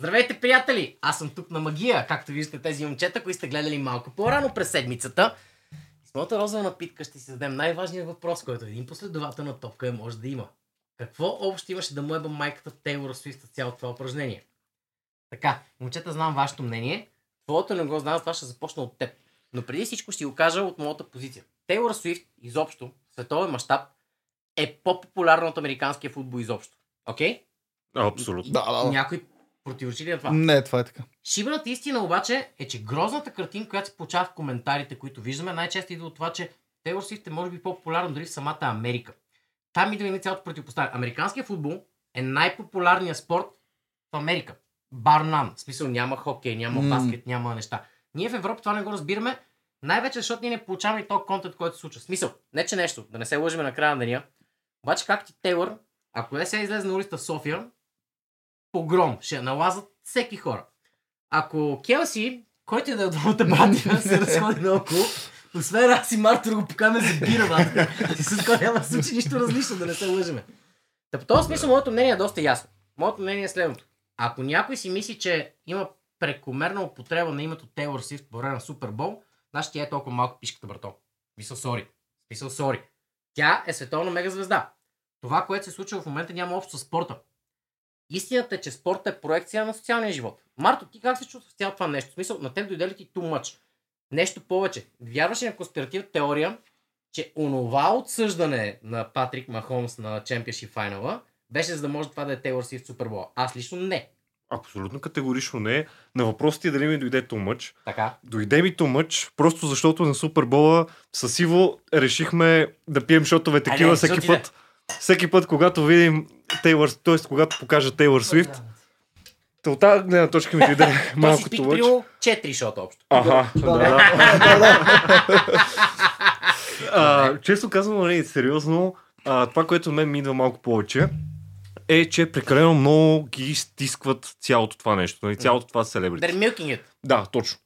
Здравейте, приятели! Аз съм тук на магия, както виждате тези момчета, които сте гледали малко по-рано през седмицата. С моята розова напитка ще си зададем най-важният въпрос, който един последовател на топка е може да има. Какво общо имаше да муеба майката Тейлор Суист с цялото това упражнение? Така, момчета, знам вашето мнение. Твоето не го знам, това ще започна от теб. Но преди всичко ще го кажа от моята позиция. Тейлор Суифт изобщо, в световен мащаб, е по-популярна от американския футбол изобщо. Окей? Абсолютно. Да, да, да. Някой противоречи ли на това? Не, това е така. Шибаната истина обаче е, че грозната картинка, която се получава в коментарите, които виждаме, най-често идва от това, че Тейлор Свифт е може би по-популярен дори в самата Америка. Там идва и цялото противопоставяне. Американският футбол е най-популярният спорт в Америка. Бар нан. В смисъл няма хокей, няма М. баскет, няма неща. Ние в Европа това не го разбираме, най-вече защото ние не получаваме и то контент, който се случва. В Смисъл, не че нещо, да не се лъжиме на края на деня. Обаче как ти Тейлор, ако не се излезе на улицата в София, погром, ще налазат всеки хора. Ако Келси, който и да е от двамата братя, се разходи наоколо, освен аз и Мартин го покаме за бира, брат. И с това няма да случи нищо различно, да не се лъжеме. Та по този смисъл, моето мнение е доста ясно. Моето мнение е следното. Ако някой си мисли, че има прекомерна употреба на името Тейлор Свифт по време на Супербол, значи тя е толкова малко пишката, брато. Мисъл, сори. Мисъл, сори. Тя е световна мегазвезда. Това, което се случва в момента, няма общо с спорта. Истината е, че спортът е проекция на социалния живот. Марто, ти как се чувстваш в цялото това нещо? В смисъл, на теб дойде ли ти too much? Нещо повече. Вярваш ли на конспиративна теория, че онова отсъждане на Патрик Махомс на Championship файнала беше за да може това да е Тейлор Свифт Супербола? Аз лично не. Абсолютно категорично не. На въпросът ти дали ми дойде тумъч. Така. Дойде ми тумъч, просто защото на Супербола с Иво решихме да пием шотове Айде, всеки път. Всеки път, когато видим Тейлър, т.е. когато покажа Тейлър Свифт, то от тази гледна точка ми дойде малко тумъч. примерно 4 шота общо. Аха, да, Да, да. да, да. А, често казвам, нали, сериозно, а, това, което мен ми идва малко повече, е, че прекалено много ги стискват цялото това нещо, нали, цялото това селебрити. They're milking it. Да, точно.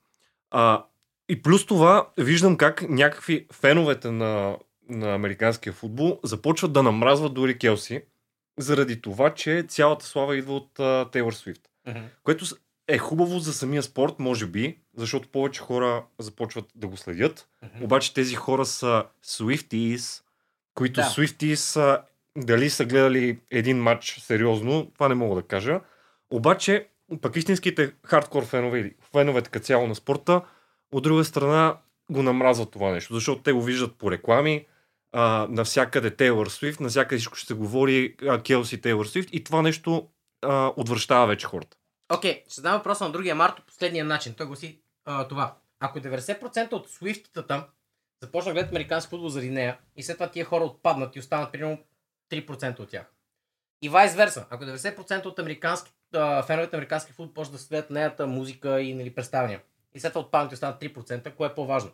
А, и плюс това, виждам как някакви феновете на, на американския футбол започват да намразват дори Келси, заради това, че цялата слава идва от а, Тейлор Свифт. Което с- е хубаво за самия спорт, може би, защото повече хора започват да го следят. Обаче тези хора са Swifties, които да. Swifties са, дали са гледали един матч сериозно, това не мога да кажа. Обаче, пък истинските хардкор фенове или феновете като цяло на спорта, от друга страна го намразват това нещо, защото те го виждат по реклами, а, навсякъде Тейлор Свифт, навсякъде всичко ще се говори Келси Тейлор Свифт и това нещо а, отвръщава вече хората. Окей, ще задам въпроса на другия Марто последния начин. Той гласи а, това. Ако 90% от Суифтитата започнат да гледат американски футбол заради нея и след това тия хора отпаднат и останат примерно 3% от тях. И вайс верса. Ако 90% от американски, феновете на американски футбол почнат да следят нейната музика и нали, представяния и след това отпаднат и останат 3%, кое е по-важно?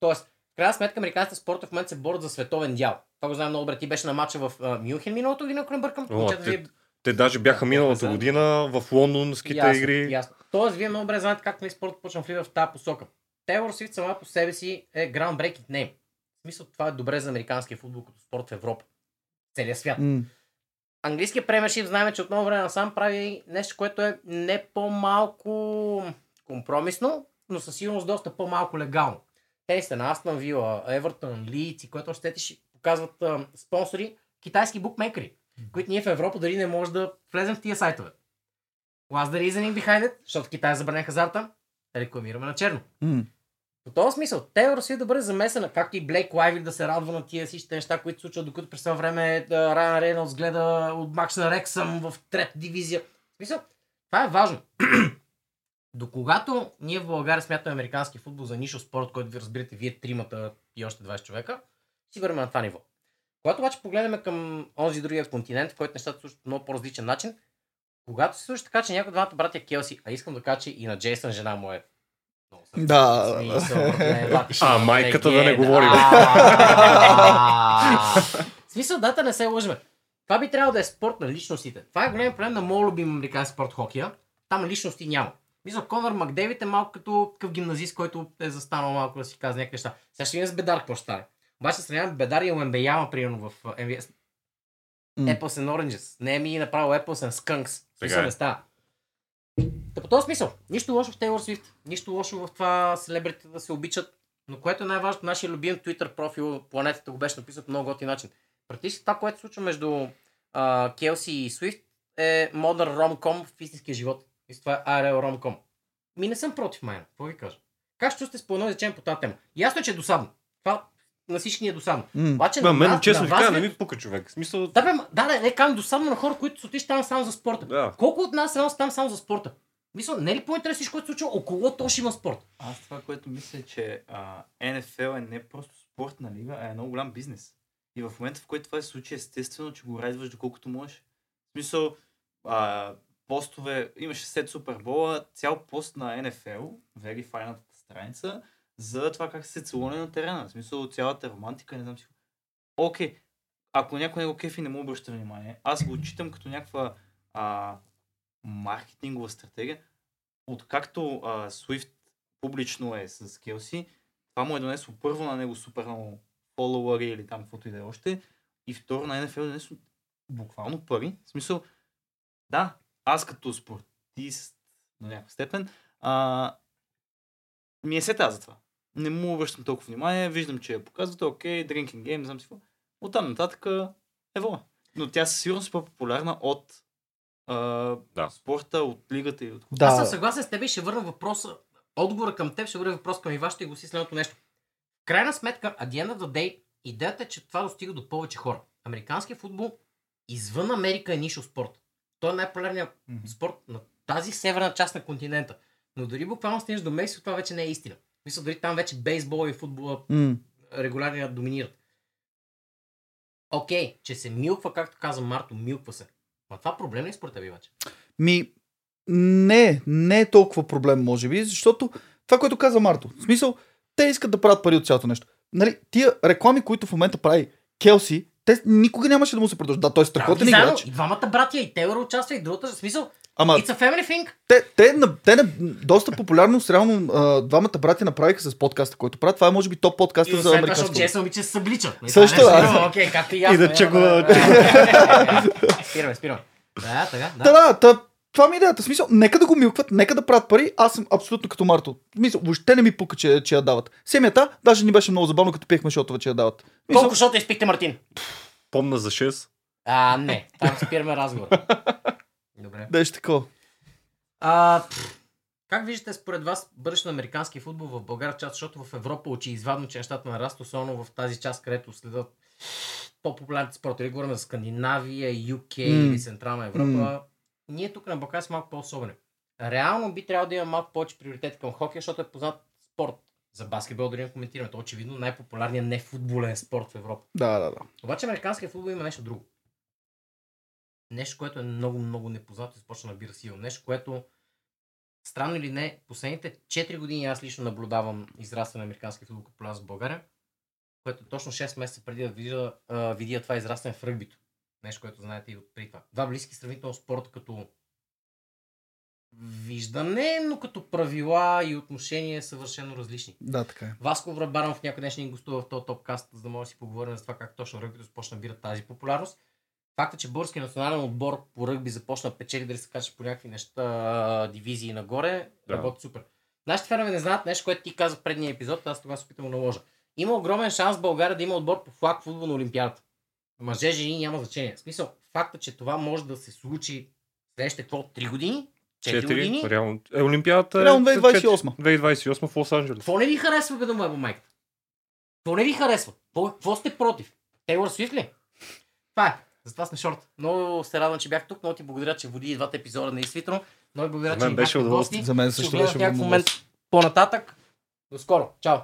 Тоест, в крайна сметка, американските спорта в момента се борят за световен дял. Това го знаем много добре. Ти беше на матча в а, Мюнхен миналото година, ако не бъркам. О, те- вие Те даже бяха миналата година в лондонските ясно, игри. Ясно. Тоест, вие много добре знаете как на спорт почна да влиза в тази посока. Тейлор Свифт сама по себе си е groundbreaking name. В смисъл, това е добре за американския футбол като спорт в Европа. В целия свят. М. Английския премершип знаем, че от много време насам прави нещо, което е не по-малко компромисно, но със сигурност доста по-малко легално. Те са на Астон Вила, Евертон, Лийц и което още ще показват а, спонсори, китайски букмекери, които ние в Европа дали не може да влезем в тия сайтове. What's the reasoning behind it? Защото Китай забраня хазарта, рекламираме на черно. М. В този смисъл, Тейлор си да бъде замесена, както и Блейк Лайвли да се радва на тия всичките неща, които случват, докато през това време да, Райан Рейнолдс гледа от Макс на Рексъм в трета дивизия. В смисъл, това е важно. До когато ние в България смятаме американски футбол за нишов спорт, който ви разбирате вие тримата и още 20 човека, си вървим на това ниво. Когато обаче погледнем към онзи другия континент, в който нещата по много по-различен начин, когато се случи така, че някой от двамата братя Келси, а искам да кажа, че и на Джейсън жена му е. Да. Ще А, има майката да не В смисъл, дата не се лъжме. Това би трябвало да е спорт на личностите. Това е голям проблем на моят любим американски спорт хокея. Там личности няма. Мисля, Конър Макдевит е малко като такъв гимназист, който е застанал малко да си казва някакви неща. Сега ще видим с Бедар какво ще стане. Обаче сравнявам Бедар и Уембеяма, примерно в MVS. М. Apples and Oranges. Не е ми направо Apples and Skunks. Така Смисъл е. не става. този смисъл, нищо лошо в Тейлор Свифт, нищо лошо в това селебрите да се обичат, но което е най-важното, нашия любим Twitter профил, планетата го беше написал по много готин начин. Практически това, което се случва между а, Келси и Свифт е модър ромком в истинския живот. И това е ARL ромком. Ми не съм против майна, какво ви кажа? Как ще чувствате по едно изречение по тази тема? Ясно е, че е досадно. Това на всички ни е досадно. Обаче Ма, на мен, вас- честно вас кажа, не ми пука човек. В Смисъл, Да, бе, да, да, не казвам досадно на хора, които са отишли там само за спорта. да. Колко от нас са там само за спорта? Мисля, не е ли по-интересно всичко, което се случва около то ще има спорт? Аз това, което мисля, е, че а, NFL е не просто спортна лига, а е много голям бизнес. И в момента, в който това се случи, естествено, че го райдваш доколкото можеш. В смисъл, а, постове, имаше след Супербола, цял пост на NFL, верифайната страница, за това как се целуне на терена. В смисъл, цялата романтика, не знам си. Окей, ако някой не го кефи, не му обръща внимание. Аз го отчитам като някаква а, маркетингова стратегия. Откакто а, Swift публично е с Келси, това му е донесло първо на него супер много фолуари или там каквото и да е още. И второ на NFL е донесло буквално пари. В смисъл, да, аз като спортист до някаква степен, а, ми е сета за това. Не му обръщам толкова внимание, виждам, че я показвате, окей, drinking game, не знам си какво. Оттам нататък е вола. Но тя със сигурност е по-популярна от а, Да. спорта, от лигата и от Да. Аз съм съгласен с теб и ще върна въпроса. Отговора към теб ще върна въпрос към Ива, ще го си следното нещо. Крайна сметка, at the end of the day, идеята е, че това достига до повече хора. Американският футбол извън Америка е нишо спорт. Той е най-популярният Мгм. спорт на тази северна част на континента. Но дори буквално стигнеш до Мексико, това вече не е истина. Мисля, дори там вече бейсбола и футбола М. регулярно доминират. Окей, че се милква, както каза Марто, милква се. Но това проблем ли е според теб, обаче? Ми, не, не е толкова проблем, може би, защото това, което каза Марто, в смисъл, те искат да правят пари от цялото нещо. Нали, тия реклами, които в момента прави Келси, те никога нямаше да му се продължат. Да, той е страхотен Заедно, играч. И двамата братя, и Тейлор участва, и другата. В смисъл, Ама it's a family thing. те, те, на, те на, доста популярно, реално а, двамата братя направиха с подкаста, който правят. Това е може би топ подкаста И за американски. защото. Джесън обича да се съблича. Нали, Също, да. Окей, както и аз. Иначе нали, го- да. Спираме, спираме. Да, така, да. Да, да, това ми е идеята. Смисъл, нека да го милкват, нека да правят пари. Аз съм абсолютно като Марто. В смисъл, въобще не ми пука, че, че я дават. Семията, даже ни беше много забавно, като пиехме шотове, че я дават. В Смисъл, Колко шота изпихте, Мартин? Помна за 6. А, не. Там спираме разговора. Добре. беше такова. А, как виждате според вас бъдещето на американския футбол в България част, защото в Европа очи извадно, че нещата нарастват, особено в тази част, където следят по-популярните спорти. Или говорим за Скандинавия, UK М. или Централна Европа. Ние тук на Балкан сме малко по-особени. Реално би трябвало да има малко повече приоритет към хокея, защото е познат спорт. За баскетбол дори не коментираме. То очевидно най-популярният нефутболен спорт в Европа. Да, да, да. Обаче американския футбол има нещо друго. Нещо, което е много, много непознато и започва да набира сила. Нещо, което странно или не, последните 4 години аз лично наблюдавам израстване на американския футбол като в България, което точно 6 месеца преди да видя, а, видя това израстване в ръгбито. Нещо, което знаете и от преди това. Два близки сравнително спорта като виждане, но като правила и отношения съвършено различни. Да, така е. Васко Врабанов някой ден ще ни гостува в този топкаст, за да може да си поговорим за това как точно ръгбито започна да бира тази популярност. Факта, че български национален отбор по ръгби започна да печели, дали се кача по някакви неща, дивизии нагоре, Да. работи супер. Нашите фенове не знаят нещо, което ти каза в предния епизод, аз тогава се опитам да наложа. Има огромен шанс България да има отбор по флаг футбол на Олимпиадата. Мъже, жени няма значение. В смисъл, факта, че това може да се случи следващите какво? 3 години? 4 години? 4. Реално. Е, Олимпиадата е... Реално след 2028. 2028 в Лос Анджелес. Какво не ви харесва, бе, да е майката? Какво не ви харесва? Какво, сте против? Тейлор Свифт ли? Това е. Затова сме шорт. Много се радвам, че бях тук. Много ти благодаря, че води и двата епизода, действително. Много благодаря, За че беше гости. За мен също в беше много момент по-нататък. До скоро. Чао.